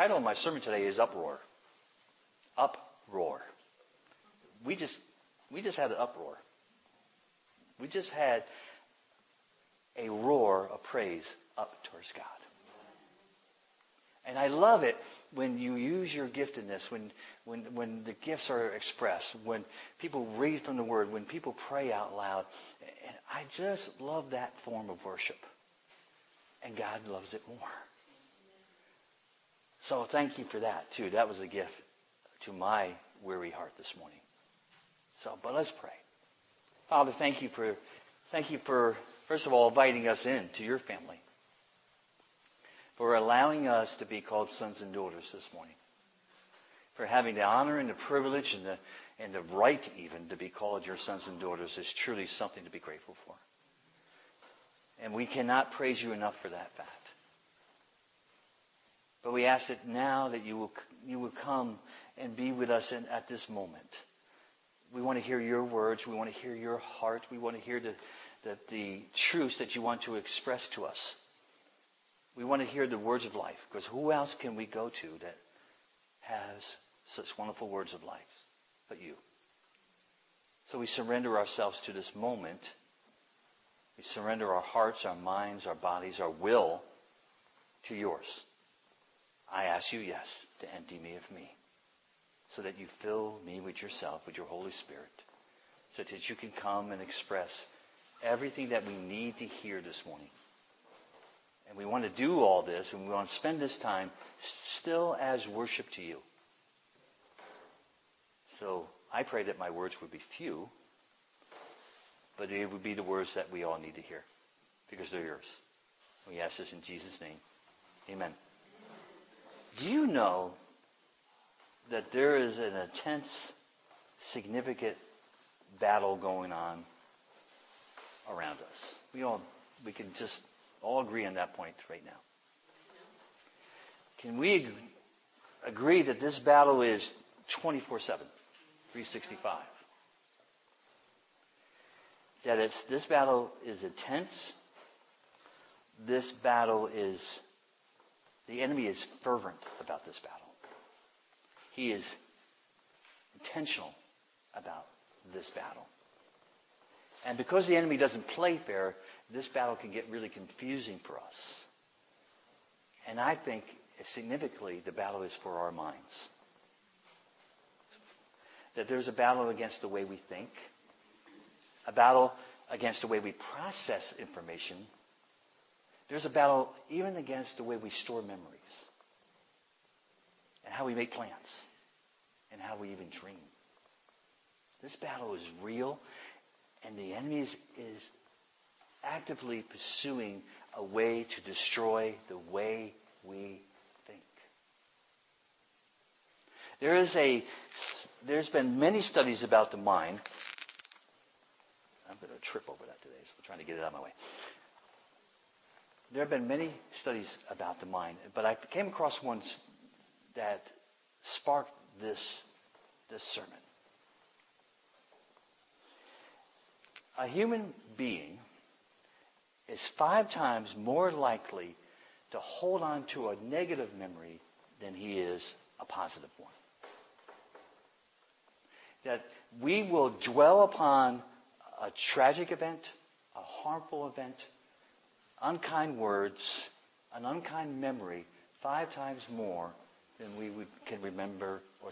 title of my sermon today is Uproar. Uproar. We just, we just had an uproar. We just had a roar of praise up towards God. And I love it when you use your giftedness, when, when, when the gifts are expressed, when people read from the Word, when people pray out loud. And I just love that form of worship. And God loves it more. So thank you for that, too. That was a gift to my weary heart this morning. So, but let's pray. Father, thank you for, thank you for, first of all, inviting us in to your family for allowing us to be called sons and daughters this morning, for having the honor and the privilege and the, and the right even to be called your sons and daughters is truly something to be grateful for. And we cannot praise you enough for that fact. But we ask that now that you will, you will come and be with us in, at this moment. We want to hear your words. We want to hear your heart. We want to hear the, the, the truths that you want to express to us. We want to hear the words of life because who else can we go to that has such wonderful words of life but you? So we surrender ourselves to this moment. We surrender our hearts, our minds, our bodies, our will to yours. I ask you, yes, to empty me of me so that you fill me with yourself, with your Holy Spirit, so that you can come and express everything that we need to hear this morning. And we want to do all this, and we want to spend this time still as worship to you. So I pray that my words would be few, but it would be the words that we all need to hear because they're yours. We ask this in Jesus' name. Amen. Do you know that there is an intense, significant battle going on around us? We all we can just all agree on that point right now. Can we agree that this battle is 24 7, 365? That it's, this battle is intense. This battle is, the enemy is fervent about this battle. He is intentional about this battle. And because the enemy doesn't play fair, this battle can get really confusing for us. And I think significantly the battle is for our minds. That there's a battle against the way we think, a battle against the way we process information. There's a battle even against the way we store memories and how we make plans and how we even dream. This battle is real, and the enemy is, is actively pursuing a way to destroy the way we think. There is a, there's been many studies about the mind. I'm going to trip over that today, so I'm trying to get it out of my way. There have been many studies about the mind, but I came across one that sparked this, this sermon. A human being is five times more likely to hold on to a negative memory than he is a positive one. That we will dwell upon a tragic event, a harmful event, unkind words, an unkind memory five times more than we would, can remember or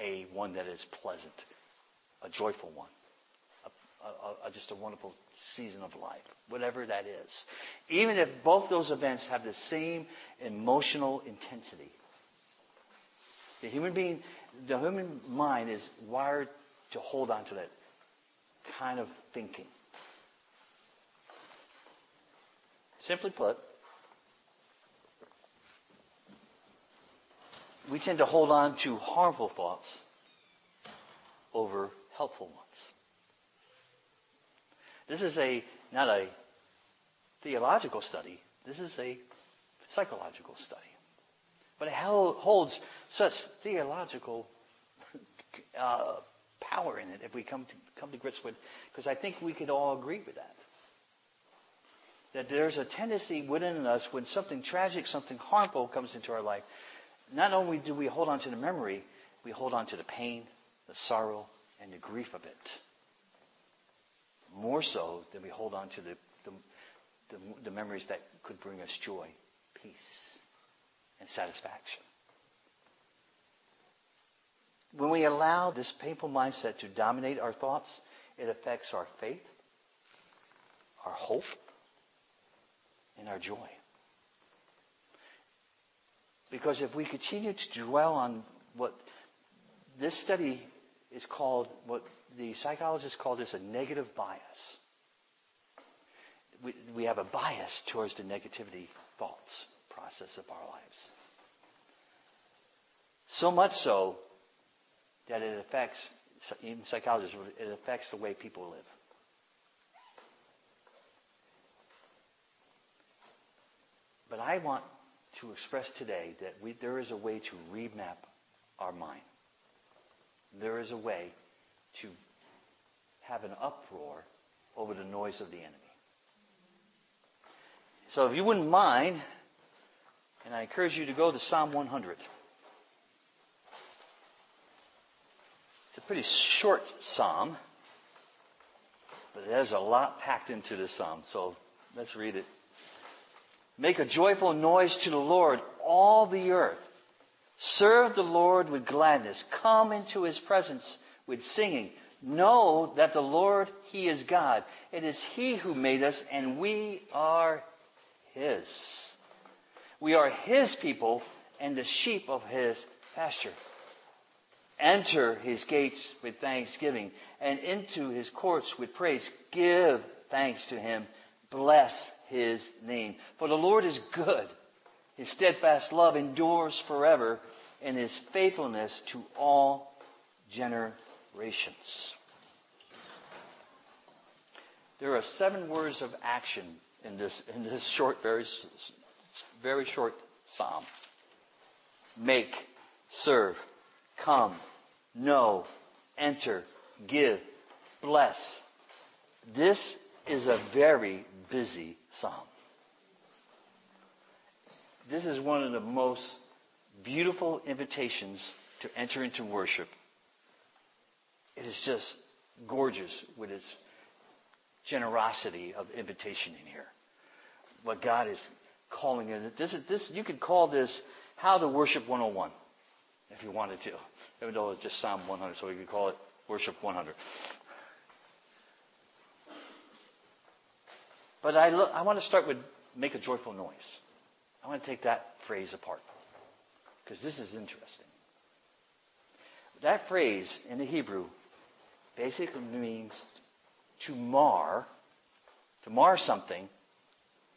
a one that is pleasant, a joyful one a, a, just a wonderful season of life, whatever that is. Even if both those events have the same emotional intensity. The human being, the human mind is wired to hold on to that kind of thinking. Simply put, we tend to hold on to harmful thoughts over helpful ones. This is a not a theological study. This is a psychological study. But it holds such theological uh, power in it if we come to, come to grips with, because I think we could all agree with that. That there's a tendency within us when something tragic, something harmful comes into our life, not only do we hold on to the memory, we hold on to the pain, the sorrow, and the grief of it. More so than we hold on to the, the, the, the memories that could bring us joy, peace, and satisfaction. When we allow this painful mindset to dominate our thoughts, it affects our faith, our hope, and our joy. Because if we continue to dwell on what this study is called, what the psychologists call this a negative bias. We, we have a bias towards the negativity thoughts process of our lives. So much so that it affects, even psychologists, it affects the way people live. But I want to express today that we, there is a way to remap our mind. There is a way to have an uproar over the noise of the enemy. So if you wouldn't mind, and I encourage you to go to Psalm 100. It's a pretty short psalm, but it has a lot packed into this psalm. So let's read it. Make a joyful noise to the Lord, all the earth. Serve the Lord with gladness. Come into his presence with singing. Know that the Lord, he is God. It is he who made us, and we are his. We are his people and the sheep of his pasture. Enter his gates with thanksgiving and into his courts with praise. Give thanks to him. Bless his name. For the Lord is good. His steadfast love endures forever, and his faithfulness to all generations. There are seven words of action in this, in this short, very, very short psalm. Make, serve, come, know, enter, give, bless. This is a very busy psalm. This is one of the most beautiful invitations to enter into worship. It is just gorgeous with its generosity of invitation in here. What God is calling it. This is this you could call this how to worship 101 if you wanted to. Even though it's just Psalm 100, so you could call it worship 100. But I, look, I want to start with make a joyful noise. I want to take that phrase apart because this is interesting. That phrase in the Hebrew basically means to mar, to mar something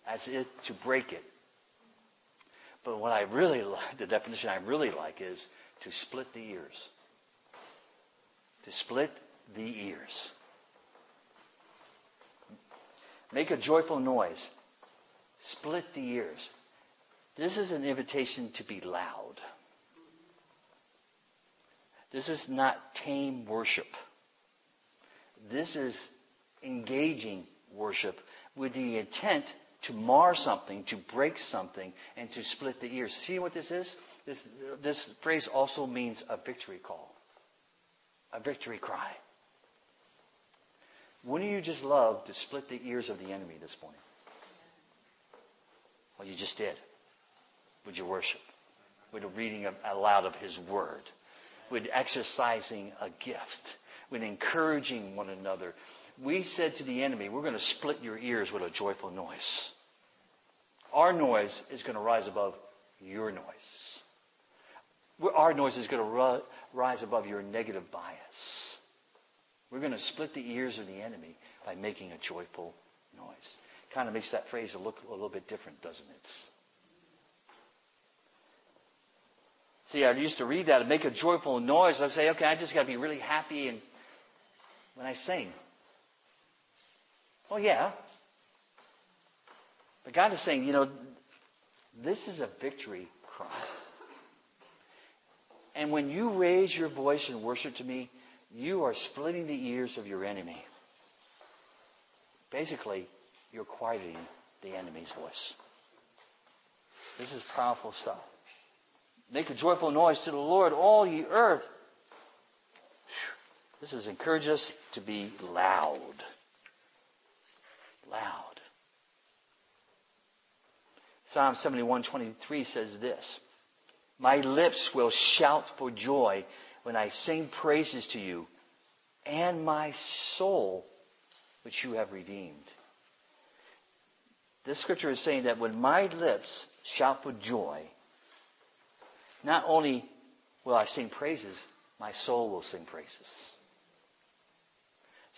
as if to break it. But what I really like, the definition I really like is to split the ears. To split the ears. Make a joyful noise. Split the ears. This is an invitation to be loud. This is not tame worship. This is engaging worship with the intent to mar something, to break something, and to split the ears. See what this is? This, this phrase also means a victory call, a victory cry. Wouldn't you just love to split the ears of the enemy this morning? Well, you just did. With your worship, with the reading aloud of His Word, with exercising a gift, with encouraging one another. We said to the enemy, We're going to split your ears with a joyful noise. Our noise is going to rise above your noise. Our noise is going to rise above your negative bias. We're going to split the ears of the enemy by making a joyful noise. Kind of makes that phrase look a little bit different, doesn't it? See, I used to read that and make a joyful noise. I'd say, okay, I just got to be really happy and when I sing. Oh, yeah. But God is saying, you know, this is a victory cry. And when you raise your voice in worship to me, you are splitting the ears of your enemy. Basically, you're quieting the enemy's voice. This is powerful stuff. Make a joyful noise to the Lord, all ye earth. This has encouraged us to be loud. Loud. Psalm 71:23 says this: My lips will shout for joy when I sing praises to you, and my soul which you have redeemed. This scripture is saying that when my lips shout for joy, not only will I sing praises, my soul will sing praises.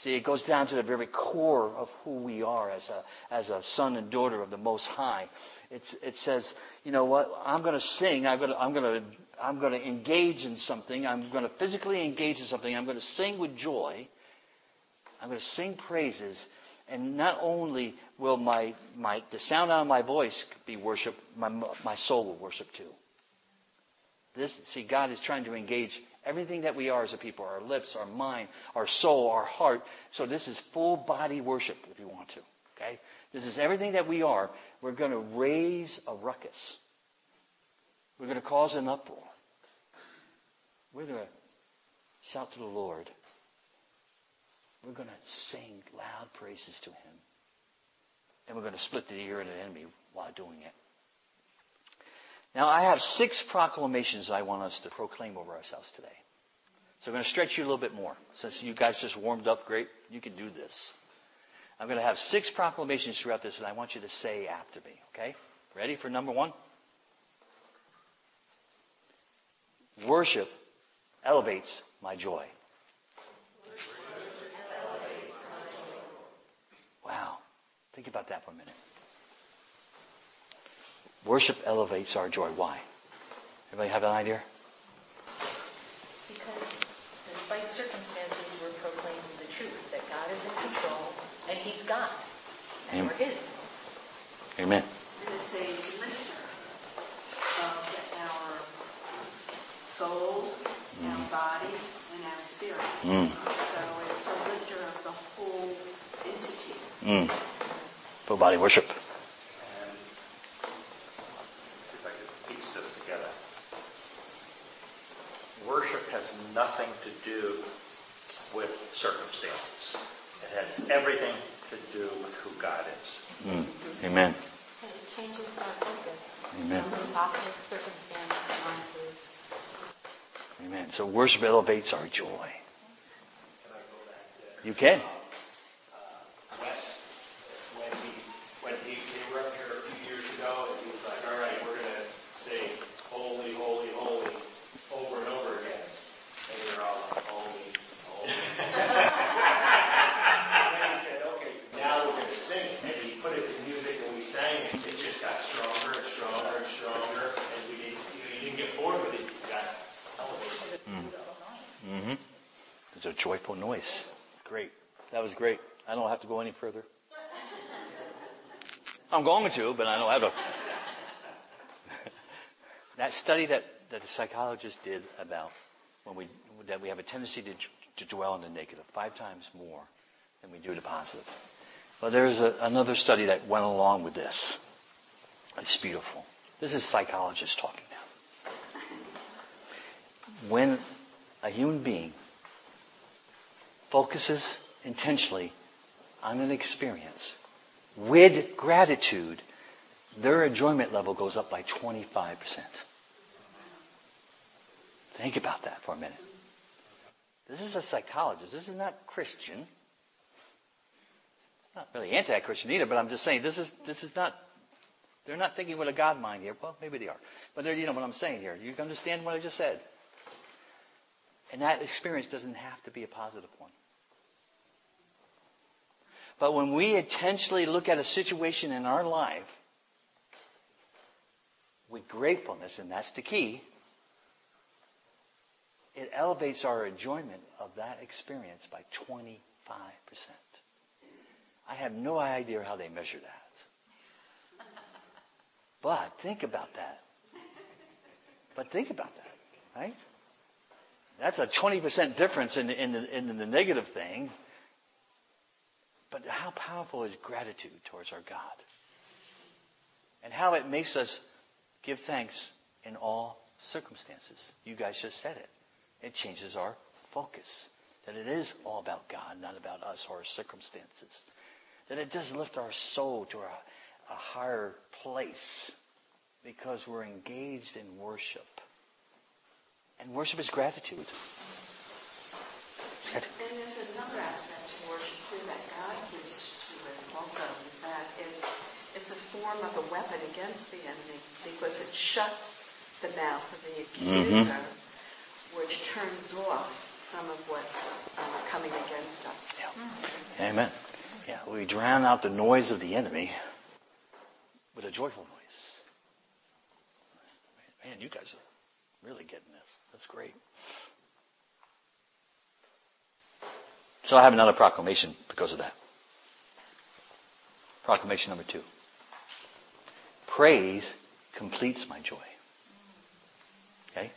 See, it goes down to the very core of who we are as a, as a son and daughter of the Most High. It's, it says, you know what, I'm going to sing, I'm going to, I'm going to, I'm going to engage in something, I'm going to physically engage in something, I'm going to sing with joy, I'm going to sing praises, and not only will my, my, the sound out of my voice be worship, my, my soul will worship too. This, see, God is trying to engage everything that we are as a people our lips, our mind, our soul, our heart. So this is full body worship if you want to. Okay? This is everything that we are. We're going to raise a ruckus. We're going to cause an uproar. We're going to shout to the Lord. We're going to sing loud praises to Him. And we're going to split the ear of the enemy while doing it. Now, I have six proclamations I want us to proclaim over ourselves today. So I'm going to stretch you a little bit more. Since you guys just warmed up great, you can do this. I'm going to have six proclamations throughout this, and I want you to say after me, okay? Ready for number one? Worship elevates my joy. Wow. Think about that for a minute. Worship elevates our joy. Why? Everybody have an idea? Because despite circumstances, we're proclaiming the truth that God is in control and He's God. And Amen. Amen. And it's a lifter of our soul, our body, and our spirit. Mm. So it's a lifter of the whole entity. Mm. Full body worship. And if I could piece this together. Worship has nothing to do with circumstances. It has everything to do with who God is. Mm. Amen. And it changes our focus Amen. from positive circumstances onto Amen. So worship elevates our joy. Can I go back to You can. uh, Wes, when he, when he, they were up here a few years ago, and he was like, all right, we're gonna say, holy, holy, holy, over and over again. And we were all, holy, holy. And then he said, okay, now we're gonna sing it. And he put it to music, and we sang it. It just got stronger and stronger and stronger, and we didn't, you know, you didn't get bored with it, you got elevated. Mm-hmm. It's a joyful noise. Great. That was great. I don't have to go any further. I'm going to, but I don't have to. that study that, that the psychologist did about when we that we have a tendency to, to dwell on the negative five times more than we do the positive. Well, there's a, another study that went along with this. It's beautiful. This is psychologists talking now. When a human being focuses intentionally on an experience with gratitude, their enjoyment level goes up by 25%. Think about that for a minute. This is a psychologist. This is not Christian. It's not really anti-Christian either, but I'm just saying this is this is not. They're not thinking with a God mind here. Well, maybe they are, but you know what I'm saying here. You understand what I just said? And that experience doesn't have to be a positive one. But when we intentionally look at a situation in our life with gratefulness, and that's the key, it elevates our enjoyment of that experience by 25%. I have no idea how they measure that. But think about that. But think about that, right? That's a 20% difference in, in, the, in the negative thing. But how powerful is gratitude towards our God? And how it makes us give thanks in all circumstances. You guys just said it. It changes our focus. That it is all about God, not about us or our circumstances. That it does lift our soul to a, a higher place because we're engaged in worship. And worship is gratitude. And there's another aspect to worship too that God gives to it also is that it's it's a form of a weapon against the enemy because it shuts the mouth of the accuser, mm-hmm. which turns off some of what's uh, coming against us. Yeah. Amen. Yeah, we drown out the noise of the enemy with a joyful noise. Man, you guys are really getting this. That's great. So I have another proclamation because of that. Proclamation number two. Praise completes my joy. Okay?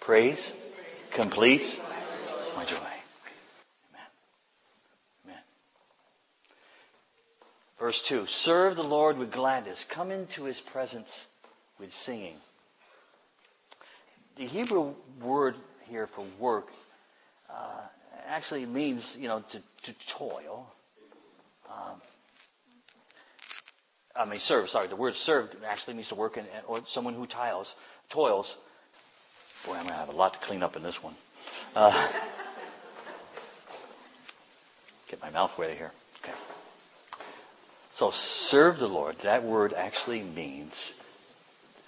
Praise completes my joy. Amen. Amen. Verse 2 Serve the Lord with gladness. Come into his presence with singing. The Hebrew word here for work uh, actually means, you know, to, to toil. Um, I mean, serve, sorry. The word serve actually means to work in, or someone who tiles, toils. Boy, I'm going to have a lot to clean up in this one. Uh, get my mouth wet here. Okay. So, serve the Lord, that word actually means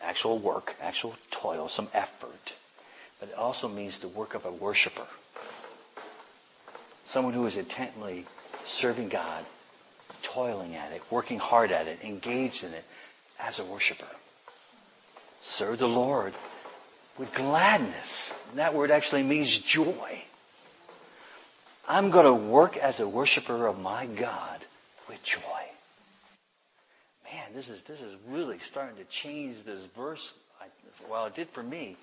actual work, actual toil, some effort. But it also means the work of a worshiper. Someone who is intently serving God, toiling at it, working hard at it, engaged in it as a worshiper. Serve the Lord with gladness. That word actually means joy. I'm going to work as a worshiper of my God with joy. Man, this is this is really starting to change this verse. well, it did for me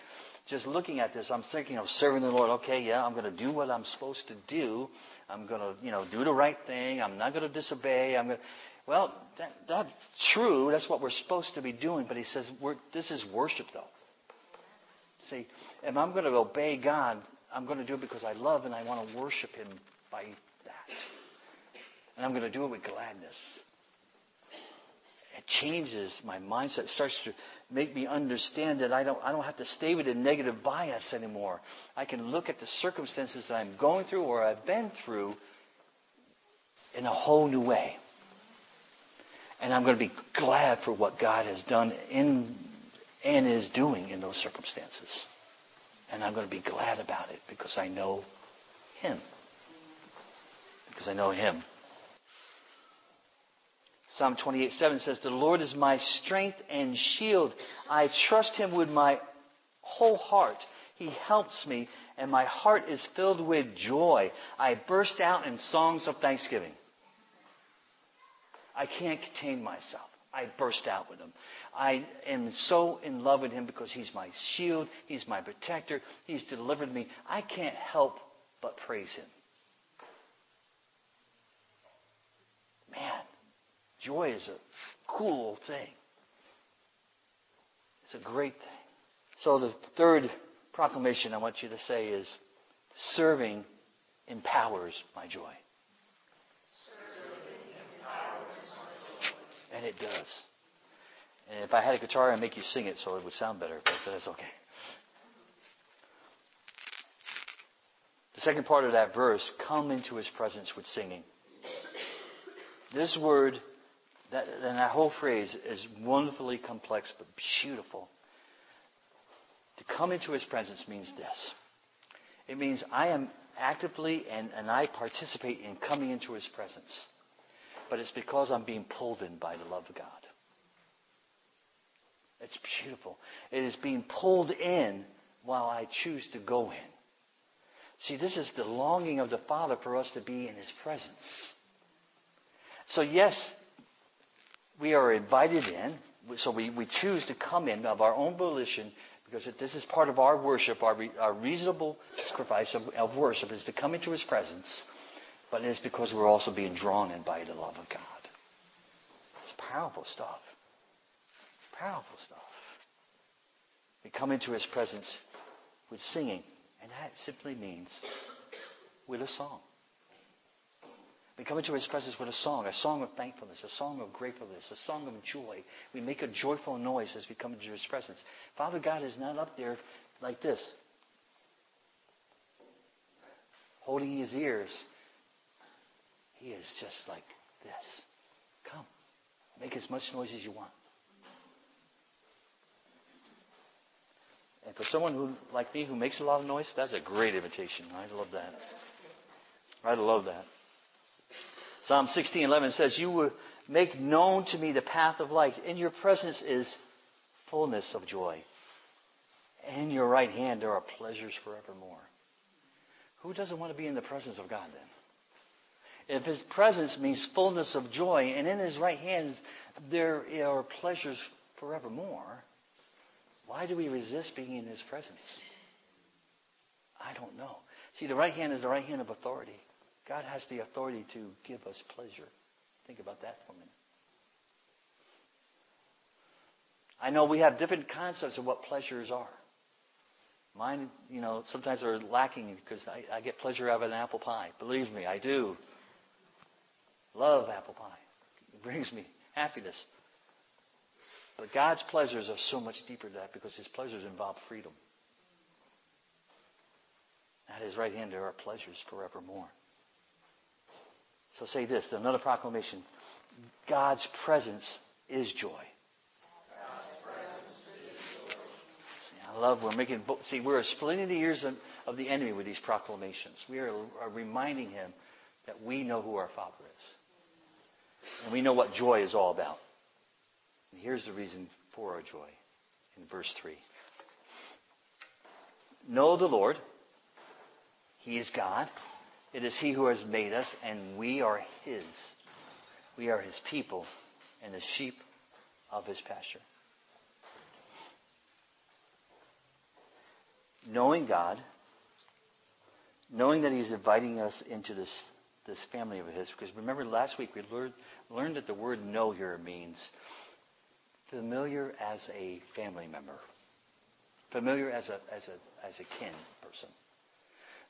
just looking at this, I'm thinking of serving the Lord. Okay, yeah, I'm going to do what I'm supposed to do. I'm going to, you know, do the right thing. I'm not going to disobey. I'm going to, well, that, that's true. That's what we're supposed to be doing. But he says, this is worship, though. See, if I'm going to obey God, I'm going to do it because I love and I want to worship Him by that. And I'm going to do it with gladness it changes my mindset. It starts to make me understand that I don't, I don't have to stay with a negative bias anymore. I can look at the circumstances that I'm going through or I've been through in a whole new way. And I'm going to be glad for what God has done in and is doing in those circumstances. And I'm going to be glad about it because I know Him. Because I know Him. Psalm 28 7 says, The Lord is my strength and shield. I trust him with my whole heart. He helps me, and my heart is filled with joy. I burst out in songs of thanksgiving. I can't contain myself. I burst out with him. I am so in love with him because he's my shield, he's my protector, he's delivered me. I can't help but praise him. Man, Joy is a cool thing. It's a great thing. So the third proclamation I want you to say is serving empowers my joy. And it does. And if I had a guitar, I'd make you sing it so it would sound better, but that's okay. The second part of that verse, come into his presence with singing. This word that, and that whole phrase is wonderfully complex but beautiful. To come into his presence means this. It means I am actively and, and I participate in coming into his presence. But it's because I'm being pulled in by the love of God. It's beautiful. It is being pulled in while I choose to go in. See, this is the longing of the Father for us to be in his presence. So, yes, we are invited in. So we, we choose to come in of our own volition because this is part of our worship, our, re, our reasonable sacrifice of, of worship is to come into His presence. But it's because we're also being drawn in by the love of God. It's powerful stuff. Powerful stuff. We come into his presence with singing, and that simply means with a song. We come into his presence with a song, a song of thankfulness, a song of gratefulness, a song of joy. We make a joyful noise as we come into his presence. Father God is not up there like this, holding his ears. He is just like this. Come, make as much noise as you want. And for someone who, like me, who makes a lot of noise, that's a great invitation. I love that. I love that. Psalm 16:11 says, "You will make known to me the path of life. In your presence is fullness of joy. In your right hand there are pleasures forevermore." Who doesn't want to be in the presence of God then? If his presence means fullness of joy, and in his right hand there are pleasures forevermore, why do we resist being in his presence? I don't know. See, the right hand is the right hand of authority. God has the authority to give us pleasure. Think about that for a minute. I know we have different concepts of what pleasures are. Mine, you know, sometimes are lacking because I, I get pleasure out of an apple pie. Believe me, I do. Love apple pie. It brings me happiness. But God's pleasures are so much deeper than that because His pleasures involve freedom. At His right hand there are pleasures forevermore. So say this another proclamation God's presence is joy. See, I love we're making see we're splitting the ears of, of the enemy with these proclamations. We are, are reminding him that we know who our Father is, and we know what joy is all about. And here's the reason for our joy in verse three. Know the Lord. He is God. It is He who has made us, and we are His. We are His people and the sheep of His pasture. Knowing God, knowing that He's inviting us into this, this family of His, because remember last week we learned, learned that the word know here means familiar as a family member, familiar as a, as a, as a kin person.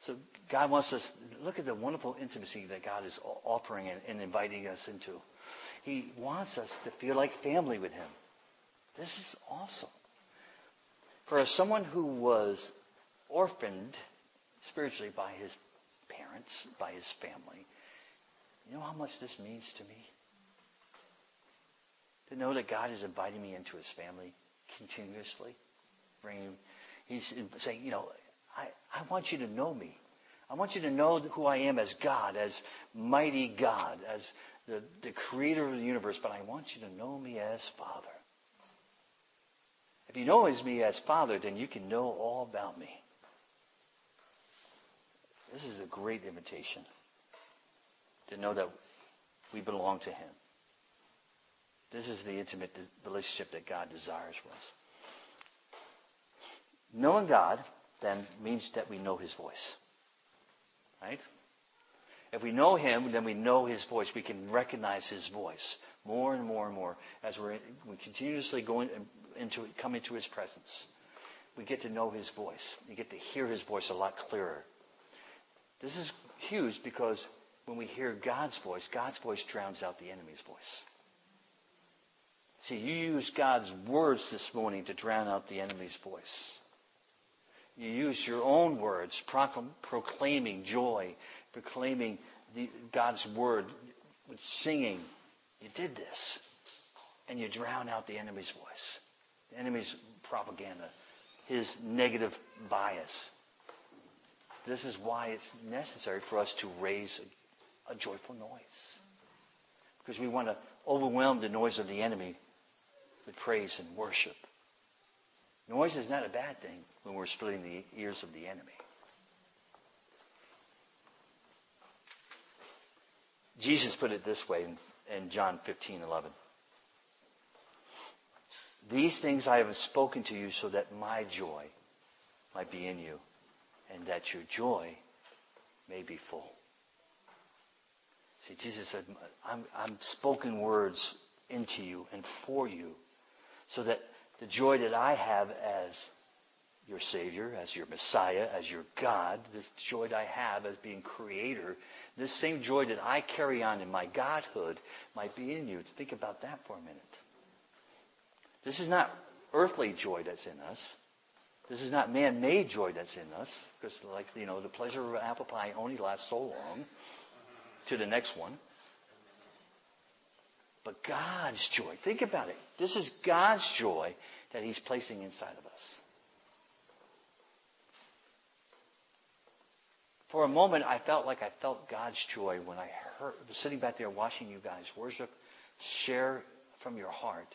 So God wants us, look at the wonderful intimacy that God is offering and, and inviting us into. He wants us to feel like family with Him. This is awesome. For someone who was orphaned spiritually by his parents, by his family, you know how much this means to me? To know that God is inviting me into his family continuously. Bringing, he's saying, you know, I, I want you to know me. I want you to know who I am as God, as mighty God, as the, the creator of the universe, but I want you to know me as Father. If you know me as Father, then you can know all about me. This is a great invitation to know that we belong to Him. This is the intimate relationship that God desires for us. Knowing God then means that we know his voice. Right? If we know him, then we know his voice. We can recognize his voice more and more and more as we're we continuously going into come into his presence. We get to know his voice. We get to hear his voice a lot clearer. This is huge because when we hear God's voice, God's voice drowns out the enemy's voice. See, you use God's words this morning to drown out the enemy's voice. You use your own words, proclaiming joy, proclaiming the, God's word, singing. You did this. And you drown out the enemy's voice, the enemy's propaganda, his negative bias. This is why it's necessary for us to raise a, a joyful noise. Because we want to overwhelm the noise of the enemy with praise and worship. Noise is not a bad thing when we're splitting the ears of the enemy. Jesus put it this way in, in John 15 11. These things I have spoken to you so that my joy might be in you and that your joy may be full. See, Jesus said, I'm, I'm spoken words into you and for you so that the joy that I have as your Savior, as your Messiah, as your God, this joy that I have as being Creator, this same joy that I carry on in my Godhood might be in you. Think about that for a minute. This is not earthly joy that's in us. This is not man-made joy that's in us, because like you know, the pleasure of apple pie only lasts so long. To the next one. But God's joy. Think about it. This is God's joy that He's placing inside of us. For a moment, I felt like I felt God's joy when I heard, was sitting back there watching you guys worship, share from your heart.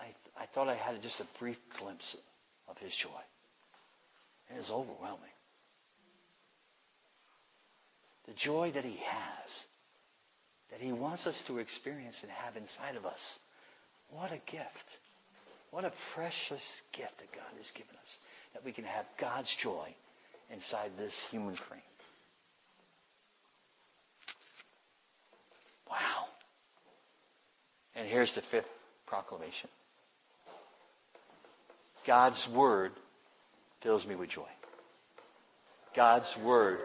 I, I thought I had just a brief glimpse of His joy. And it's overwhelming. The joy that He has, that He wants us to experience and have inside of us. What a gift. What a precious gift that God has given us. That we can have God's joy inside this human frame. Wow. And here's the fifth proclamation God's Word fills me with joy. God's Word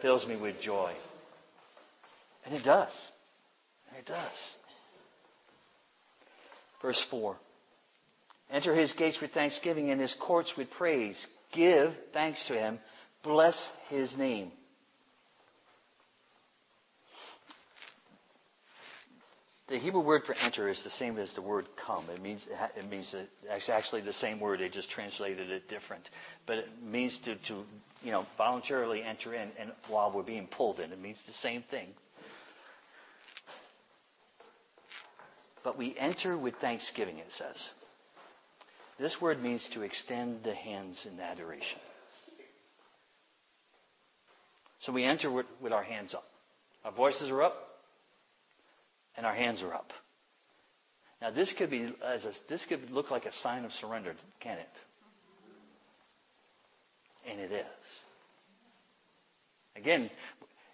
fills me with joy. And it does. It does. Verse 4. Enter his gates with thanksgiving and his courts with praise. Give thanks to him bless his name. The Hebrew word for enter is the same as the word come. It means it means it's actually the same word. They just translated it different, but it means to, to you know voluntarily enter in, and while we're being pulled in, it means the same thing. But we enter with thanksgiving. It says. This word means to extend the hands in adoration. So we enter with, with our hands up. Our voices are up, and our hands are up. Now this could be as a, this could look like a sign of surrender, can it? And it is. Again,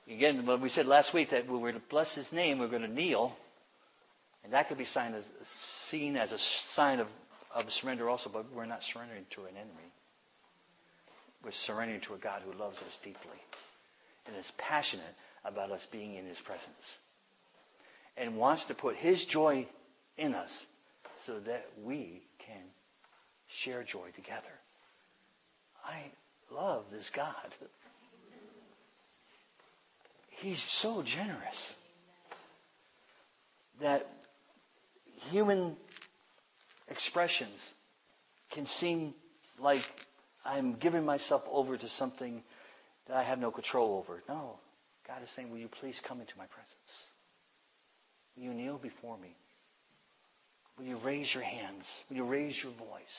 again, what we said last week that we were to bless His name, we're going to kneel, and that could be seen as, seen as a sign of, of surrender also. But we're not surrendering to an enemy. We're surrendering to a God who loves us deeply and is passionate about us being in His presence and wants to put His joy in us so that we can share joy together. I love this God. He's so generous that human expressions can seem like I'm giving myself over to something that I have no control over. No. God is saying, Will you please come into my presence? Will you kneel before me? Will you raise your hands? Will you raise your voice?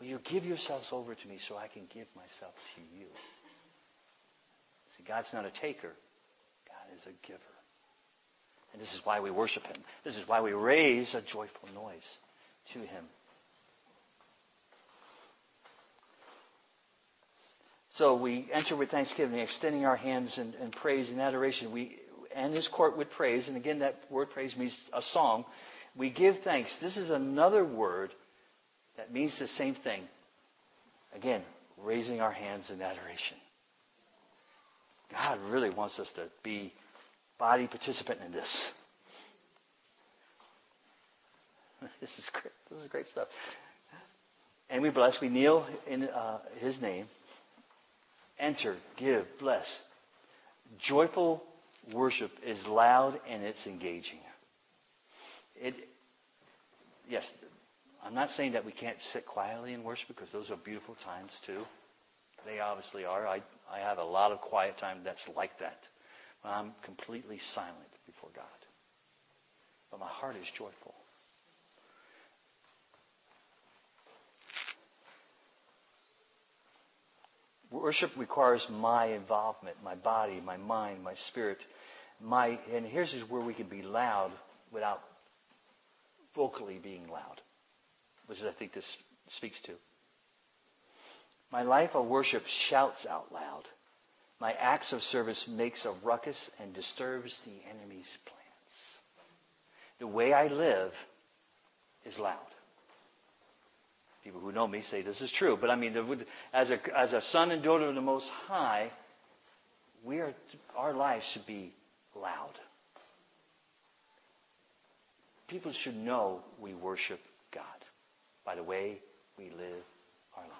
Will you give yourselves over to me so I can give myself to you? See, God's not a taker, God is a giver. And this is why we worship Him. This is why we raise a joyful noise to Him. So we enter with thanksgiving, extending our hands in, praise and adoration. We end his court with praise, and again, that word praise means a song. We give thanks. This is another word that means the same thing. Again, raising our hands in adoration. God really wants us to be body participant in this. This is great. This is great stuff. And we bless. We kneel in uh, His name enter, give, bless. Joyful worship is loud and it's engaging. It, yes, I'm not saying that we can't sit quietly and worship because those are beautiful times too. They obviously are. I, I have a lot of quiet time that's like that. When I'm completely silent before God. But my heart is joyful. Worship requires my involvement, my body, my mind, my spirit. My, and here's where we can be loud without vocally being loud, which is, I think this speaks to. My life of worship shouts out loud. My acts of service makes a ruckus and disturbs the enemy's plans. The way I live is loud. People who know me say this is true, but I mean, as a, as a son and daughter of the Most High, we are, our lives should be loud. People should know we worship God by the way we live our lives.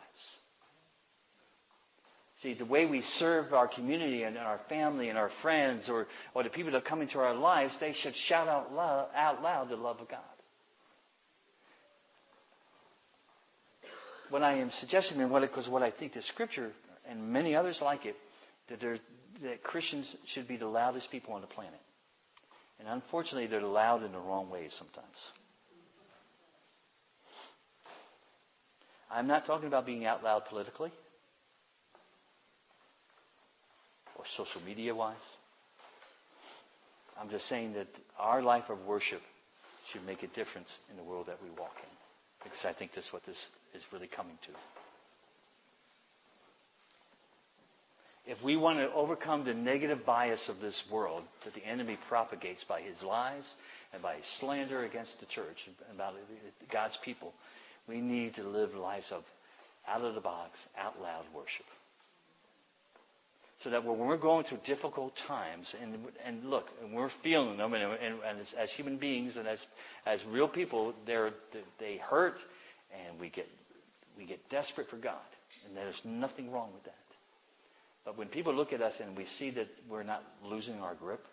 See, the way we serve our community and our family and our friends or, or the people that come into our lives, they should shout out loud, out loud the love of God. What I am suggesting, and what, because what I think the Scripture and many others like it, that, that Christians should be the loudest people on the planet. And unfortunately, they're loud in the wrong ways sometimes. I'm not talking about being out loud politically or social media wise. I'm just saying that our life of worship should make a difference in the world that we walk in. Because I think that's what this is really coming to. If we want to overcome the negative bias of this world that the enemy propagates by his lies and by his slander against the church and about God's people, we need to live lives of out of the box, out loud worship. So that when we're going through difficult times, and, and look, and we're feeling them, and, and, and as, as, human beings and as, as real people, they're, they hurt, and we get, we get desperate for God. And there's nothing wrong with that. But when people look at us and we see that we're not losing our grip,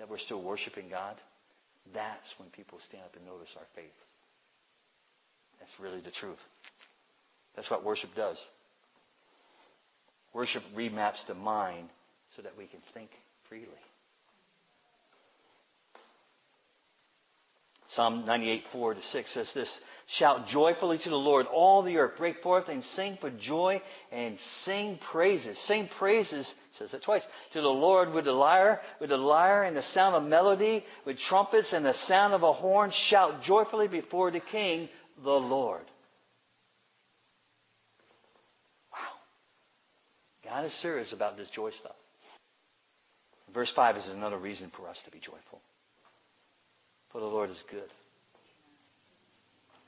that we're still worshiping God, that's when people stand up and notice our faith. That's really the truth. That's what worship does. Worship remaps the mind so that we can think freely. Psalm 98, 4 to 6 says this Shout joyfully to the Lord, all the earth. Break forth and sing for joy and sing praises. Sing praises, says it twice, to the Lord with the lyre, with the lyre and the sound of melody, with trumpets and the sound of a horn. Shout joyfully before the King, the Lord. Wow. God is serious about this joy stuff. Verse 5 is another reason for us to be joyful. For the Lord is good.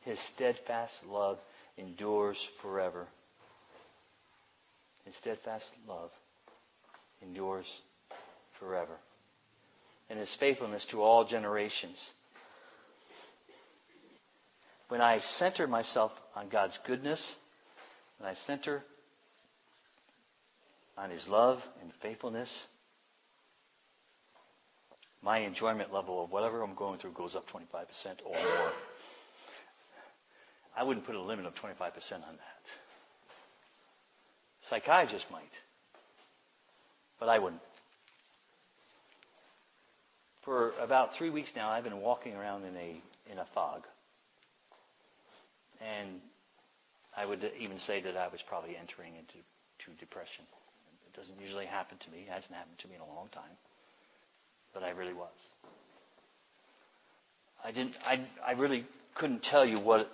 His steadfast love endures forever. His steadfast love endures forever. And his faithfulness to all generations. When I center myself on God's goodness, when I center on his love and faithfulness, my enjoyment level of whatever I'm going through goes up 25% or more. I wouldn't put a limit of 25% on that. Psychiatrists might, but I wouldn't. For about three weeks now, I've been walking around in a in a fog, and I would even say that I was probably entering into to depression. It doesn't usually happen to me. It hasn't happened to me in a long time, but I really was. I didn't. I I really couldn't tell you what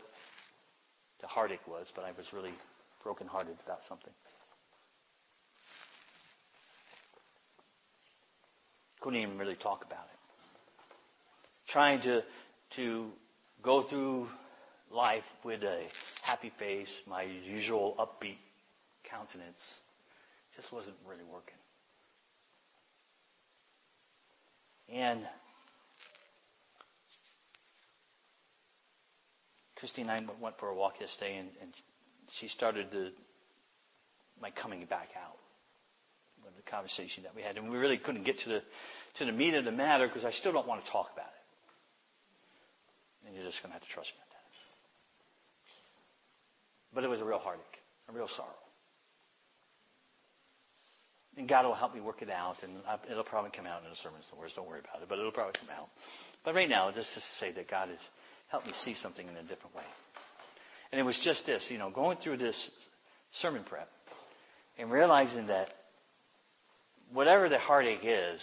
the heartache was, but I was really brokenhearted about something. Couldn't even really talk about it. Trying to to go through life with a happy face, my usual upbeat countenance, just wasn't really working. And Christine and I went for a walk yesterday, and, and she started the, my coming back out with the conversation that we had, and we really couldn't get to the to the meat of the matter because I still don't want to talk about it. And you're just going to have to trust me on that. But it was a real heartache, a real sorrow. And God will help me work it out, and it'll probably come out in the sermon somewhere. Don't worry about it, but it'll probably come out. But right now, just to say that God is help me see something in a different way. And it was just this, you know, going through this sermon prep and realizing that whatever the heartache is,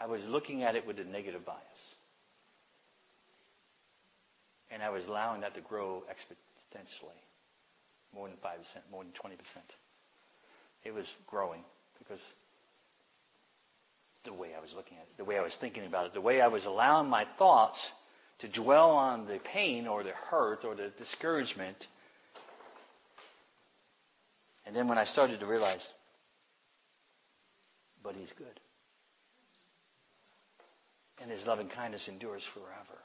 I was looking at it with a negative bias. And I was allowing that to grow exponentially. More than 5%, more than 20%. It was growing because the way I was looking at it, the way I was thinking about it, the way I was allowing my thoughts to dwell on the pain or the hurt or the discouragement. And then when I started to realize, but He's good. And His loving kindness endures forever.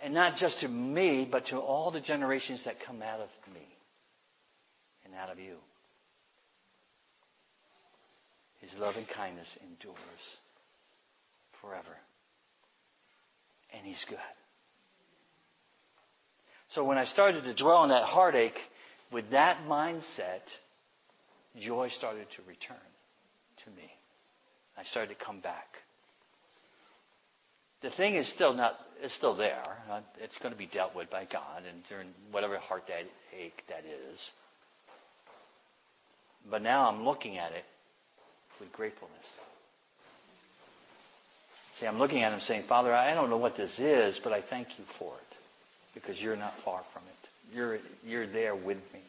And not just to me, but to all the generations that come out of me and out of you. His loving kindness endures forever. And He's good. So when I started to dwell on that heartache, with that mindset, joy started to return to me. I started to come back. The thing is still not, it's still there. Uh, it's going to be dealt with by God and during whatever heart that ache that is. But now I'm looking at it with gratefulness. See, I'm looking at him saying, Father, I don't know what this is, but I thank you for it because you're not far from it. You're, you're there with me.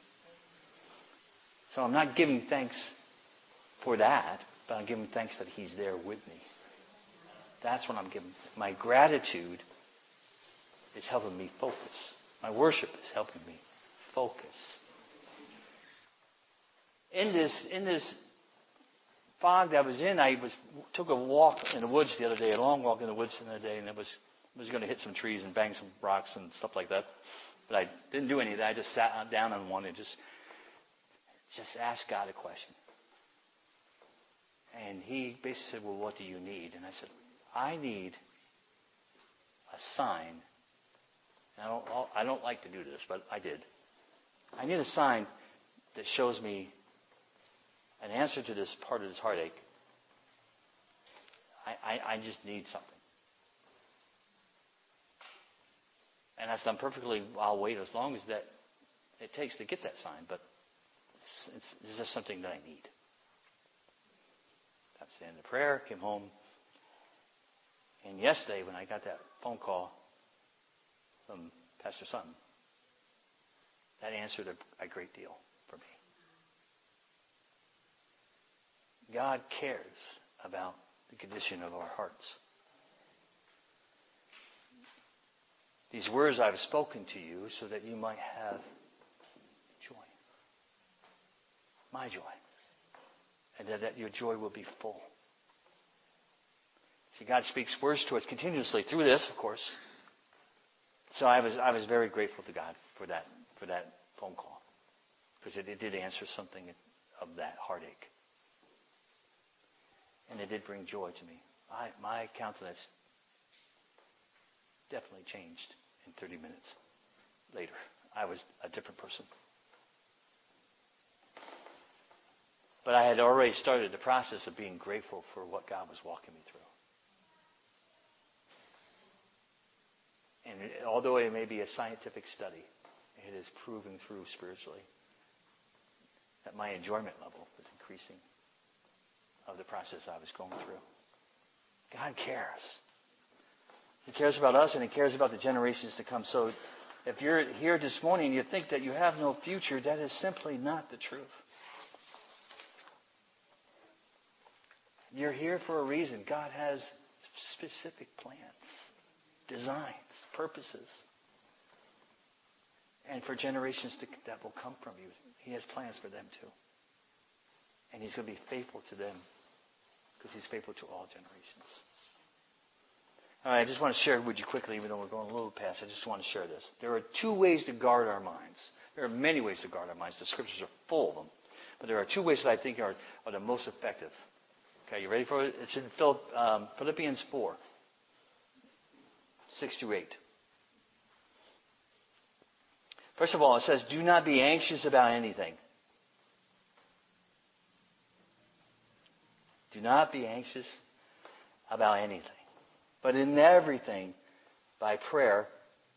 So I'm not giving thanks for that, but I'm giving thanks that he's there with me. That's what I'm giving. My gratitude is helping me focus. My worship is helping me focus. In this, in this fog that I was in, I was took a walk in the woods the other day, a long walk in the woods the other day, and it was was going to hit some trees and bang some rocks and stuff like that. But I didn't do any of that. I just sat down on one and just just asked God a question. And he basically said, "Well, what do you need?" And I said, "I need a sign." And I don't I don't like to do this, but I did. I need a sign that shows me an answer to this part of this heartache, I, I, I just need something. And that's done perfectly. I'll wait as long as that it takes to get that sign, but it's, it's, it's just something that I need. I was saying the prayer, came home, and yesterday when I got that phone call from Pastor Sutton, that answered a, a great deal. God cares about the condition of our hearts. These words I've spoken to you so that you might have joy. My joy. And that, your joy will be full. See, God speaks words to us continuously through this, of course. So I was, I was very grateful to God for that, for that phone call. Because it, it did answer something of that heartache. And it did bring joy to me. I, my countenance definitely changed in 30 minutes later. I was a different person. But I had already started the process of being grateful for what God was walking me through. And although it may be a scientific study, it is proving through spiritually that my enjoyment level is increasing of the process I was going through. God cares. He cares about us and He cares about the generations to come. So if you're here this morning and you think that you have no future, that is simply not the truth. You're here for a reason. God has specific plans, designs, purposes. And for generations to, that will come from you, He has plans for them too. And He's going to be faithful to them because he's faithful to all generations. All right, I just want to share with you quickly, even though we're going a little past, I just want to share this. There are two ways to guard our minds. There are many ways to guard our minds. The scriptures are full of them. But there are two ways that I think are, are the most effective. Okay, you ready for it? It's in um, Philippians 4, 6 to 8. First of all, it says, Do not be anxious about anything. Do not be anxious about anything. But in everything, by prayer,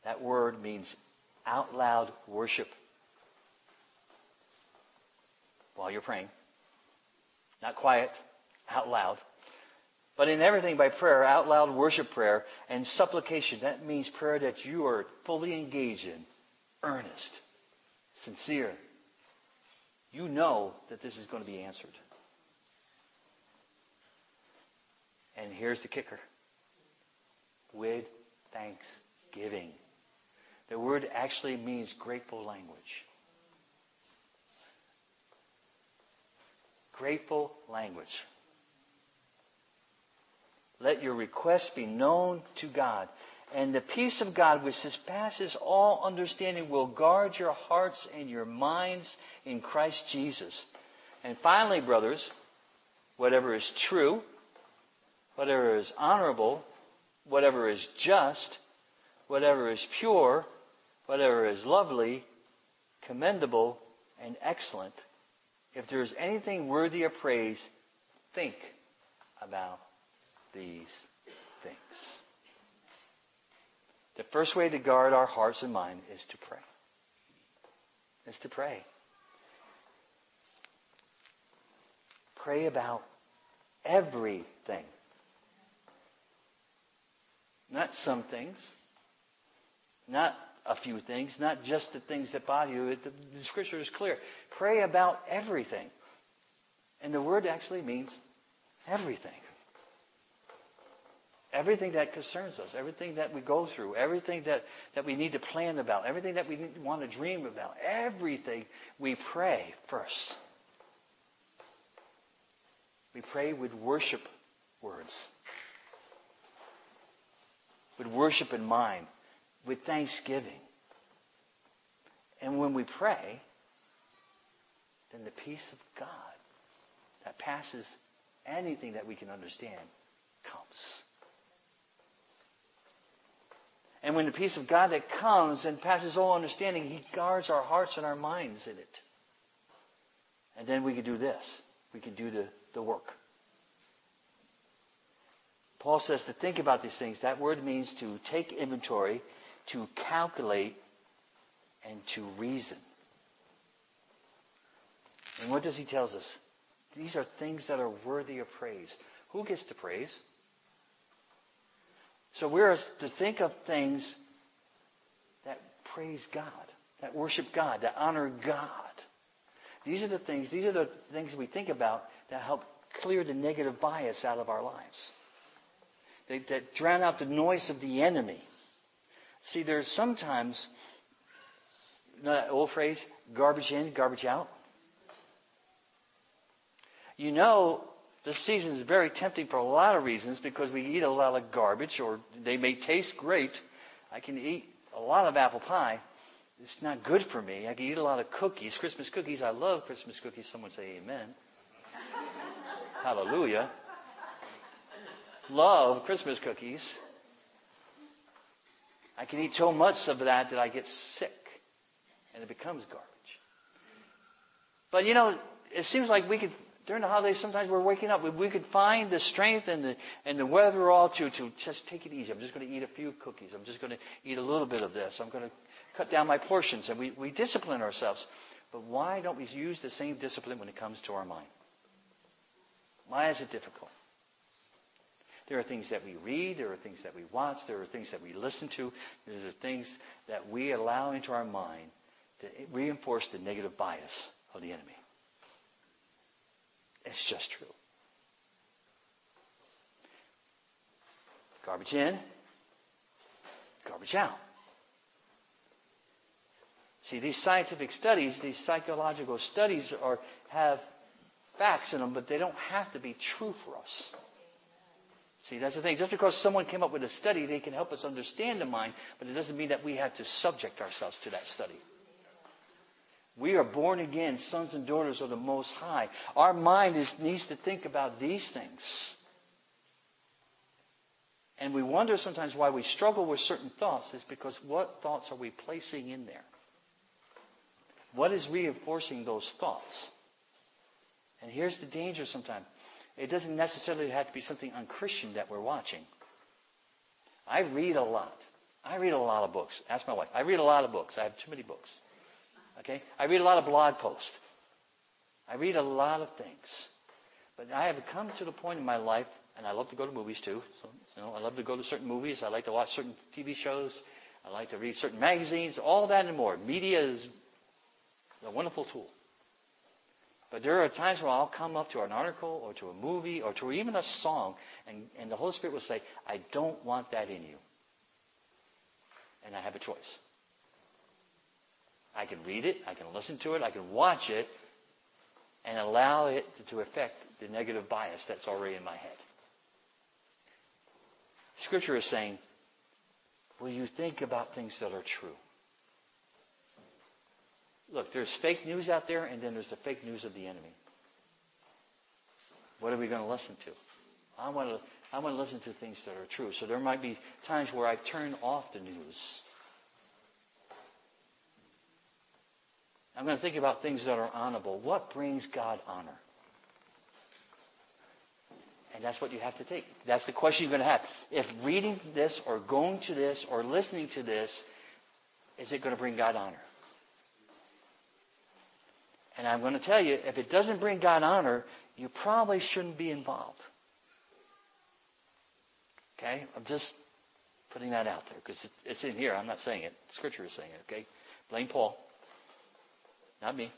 that word means out loud worship while you're praying. Not quiet, out loud. But in everything by prayer, out loud worship prayer, and supplication. That means prayer that you are fully engaged in, earnest, sincere. You know that this is going to be answered. And here's the kicker with thanksgiving. The word actually means grateful language. Grateful language. Let your requests be known to God. And the peace of God, which surpasses all understanding, will guard your hearts and your minds in Christ Jesus. And finally, brothers, whatever is true, whatever is honorable, whatever is just, whatever is pure, whatever is lovely, commendable, and excellent, if there is anything worthy of praise, think about these things. The first way to guard our hearts and mind is to pray. Is to pray. Pray about everything. Not some things. Not a few things. Not just the things that bother you. The, the scripture is clear. Pray about everything. And the word actually means everything. Everything that concerns us, everything that we go through, everything that, that we need to plan about, everything that we want to dream about, everything we pray first. We pray with worship words, with worship in mind, with thanksgiving. And when we pray, then the peace of God that passes anything that we can understand comes. And when the peace of God that comes and passes all understanding, He guards our hearts and our minds in it. And then we can do this. We can do the, the work. Paul says to think about these things. That word means to take inventory, to calculate, and to reason. And what does he tells us? These are things that are worthy of praise. Who gets to praise? So we're to think of things that praise God, that worship God, that honor God. These are the things, these are the things we think about that help clear the negative bias out of our lives. They, that drown out the noise of the enemy. See, there's sometimes, you know that old phrase, garbage in, garbage out? You know this season is very tempting for a lot of reasons because we eat a lot of garbage or they may taste great. I can eat a lot of apple pie. It's not good for me. I can eat a lot of cookies, Christmas cookies. I love Christmas cookies. Someone say amen. Hallelujah. Love Christmas cookies. I can eat so much of that that I get sick and it becomes garbage. But you know, it seems like we could during the holidays, sometimes we're waking up. We could find the strength and the, and the wherewithal to, to just take it easy. I'm just going to eat a few cookies. I'm just going to eat a little bit of this. I'm going to cut down my portions. And we, we discipline ourselves. But why don't we use the same discipline when it comes to our mind? Why is it difficult? There are things that we read, there are things that we watch, there are things that we listen to, there are things that we allow into our mind to reinforce the negative bias of the enemy. It's just true. Garbage in, garbage out. See, these scientific studies, these psychological studies are, have facts in them, but they don't have to be true for us. See, that's the thing. Just because someone came up with a study, they can help us understand the mind, but it doesn't mean that we have to subject ourselves to that study. We are born again sons and daughters of the Most High. Our mind is, needs to think about these things. And we wonder sometimes why we struggle with certain thoughts is because what thoughts are we placing in there? What is reinforcing those thoughts? And here's the danger sometimes. It doesn't necessarily have to be something unchristian that we're watching. I read a lot. I read a lot of books. Ask my wife. I read a lot of books. I have too many books. Okay? I read a lot of blog posts. I read a lot of things. But I have come to the point in my life, and I love to go to movies too. So, you know, I love to go to certain movies. I like to watch certain TV shows. I like to read certain magazines. All that and more. Media is a wonderful tool. But there are times where I'll come up to an article or to a movie or to even a song, and, and the Holy Spirit will say, I don't want that in you. And I have a choice. I can read it, I can listen to it, I can watch it, and allow it to affect the negative bias that's already in my head. Scripture is saying, Will you think about things that are true? Look, there's fake news out there, and then there's the fake news of the enemy. What are we going to listen to? I want to, I want to listen to things that are true. So there might be times where I turn off the news. I'm going to think about things that are honorable. What brings God honor? And that's what you have to take. That's the question you're going to have. If reading this or going to this or listening to this, is it going to bring God honor? And I'm going to tell you, if it doesn't bring God honor, you probably shouldn't be involved. Okay? I'm just putting that out there because it's in here. I'm not saying it. Scripture is saying it. Okay? Blame Paul, not me.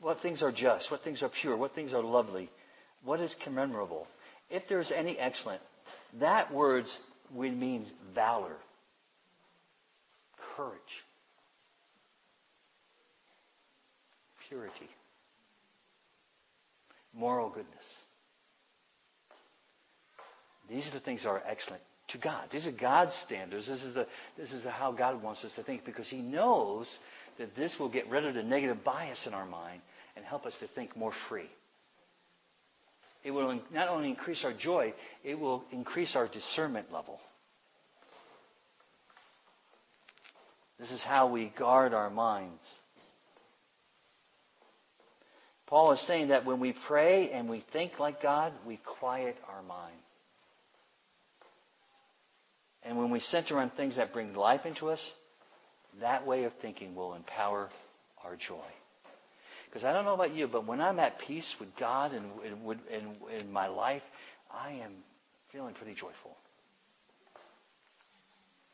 What things are just? What things are pure? What things are lovely? What is commemorable? If there's any excellent, that word means valor, courage, purity, moral goodness. These are the things that are excellent to God. These are God's standards. This is, the, this is how God wants us to think because He knows that this will get rid of the negative bias in our mind and help us to think more free. It will not only increase our joy, it will increase our discernment level. This is how we guard our minds. Paul is saying that when we pray and we think like God, we quiet our mind. And when we center on things that bring life into us, that way of thinking will empower our joy. Because I don't know about you, but when I'm at peace with God and in, my life, I am feeling pretty joyful.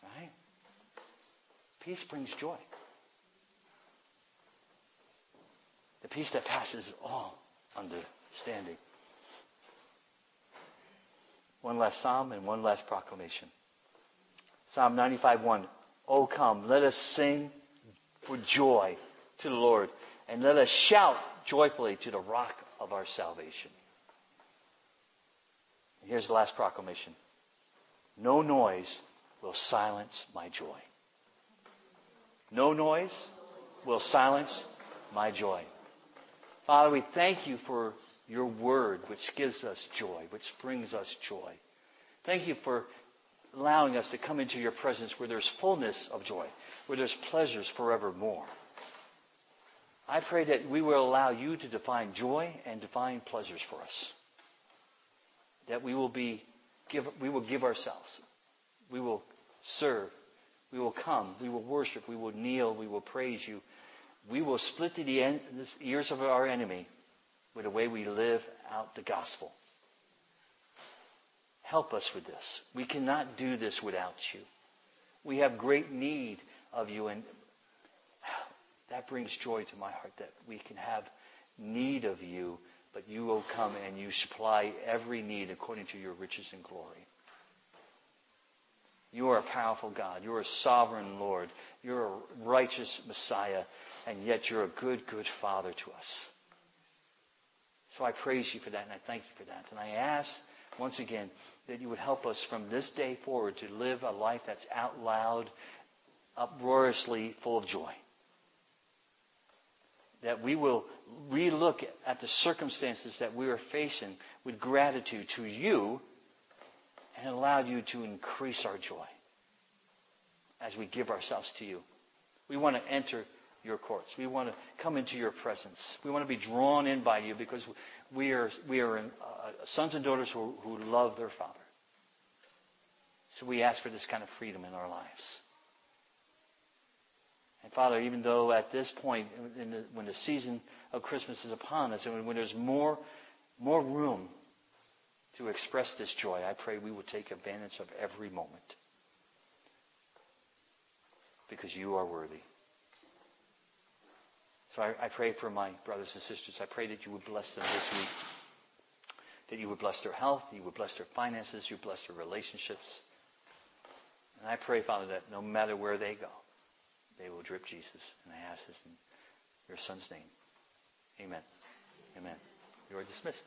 Right? Peace brings joy. The peace that passes all understanding. One last psalm and one last proclamation. Psalm 95 1. Oh, come, let us sing for joy to the Lord, and let us shout joyfully to the rock of our salvation. And here's the last proclamation No noise will silence my joy. No noise will silence my joy. Father, we thank you for your word, which gives us joy, which brings us joy. Thank you for allowing us to come into your presence where there's fullness of joy, where there's pleasures forevermore. I pray that we will allow you to define joy and define pleasures for us. That we will be give, we will give ourselves. We will serve. We will come. We will worship. We will kneel. We will praise you. We will split the, ears of our enemy with the way we live out the gospel. Help us with this. We cannot do this without you. We have great need of you, and that brings joy to my heart that we can have need of you, but you will come and you supply every need according to your riches and glory. You are a powerful God. You're a sovereign Lord. You're a righteous Messiah, and yet you're a good, good Father to us. So I praise you for that, and I thank you for that. And I ask, once again, that you would help us from this day forward to live a life that's out loud, uproariously full of joy. That we will relook at the circumstances that we are facing with gratitude to you and allow you to increase our joy as we give ourselves to you. We want to enter your courts. We want to come into your presence. We want to be drawn in by you because we are, we are uh, sons and daughters who, who love their Father. So we ask for this kind of freedom in our lives. And Father, even though at this point, the, when the season of Christmas is upon us, and when, when there's more, more room to express this joy, I pray we will take advantage of every moment. Because you are worthy. So I, I pray for my brothers and sisters. I pray that you would bless them this week. That you would bless their health, you would bless their finances, you would bless their relationships. And I pray, Father, that no matter where they go, they will drip Jesus. And I ask this in your son's name. Amen. Amen. You are dismissed.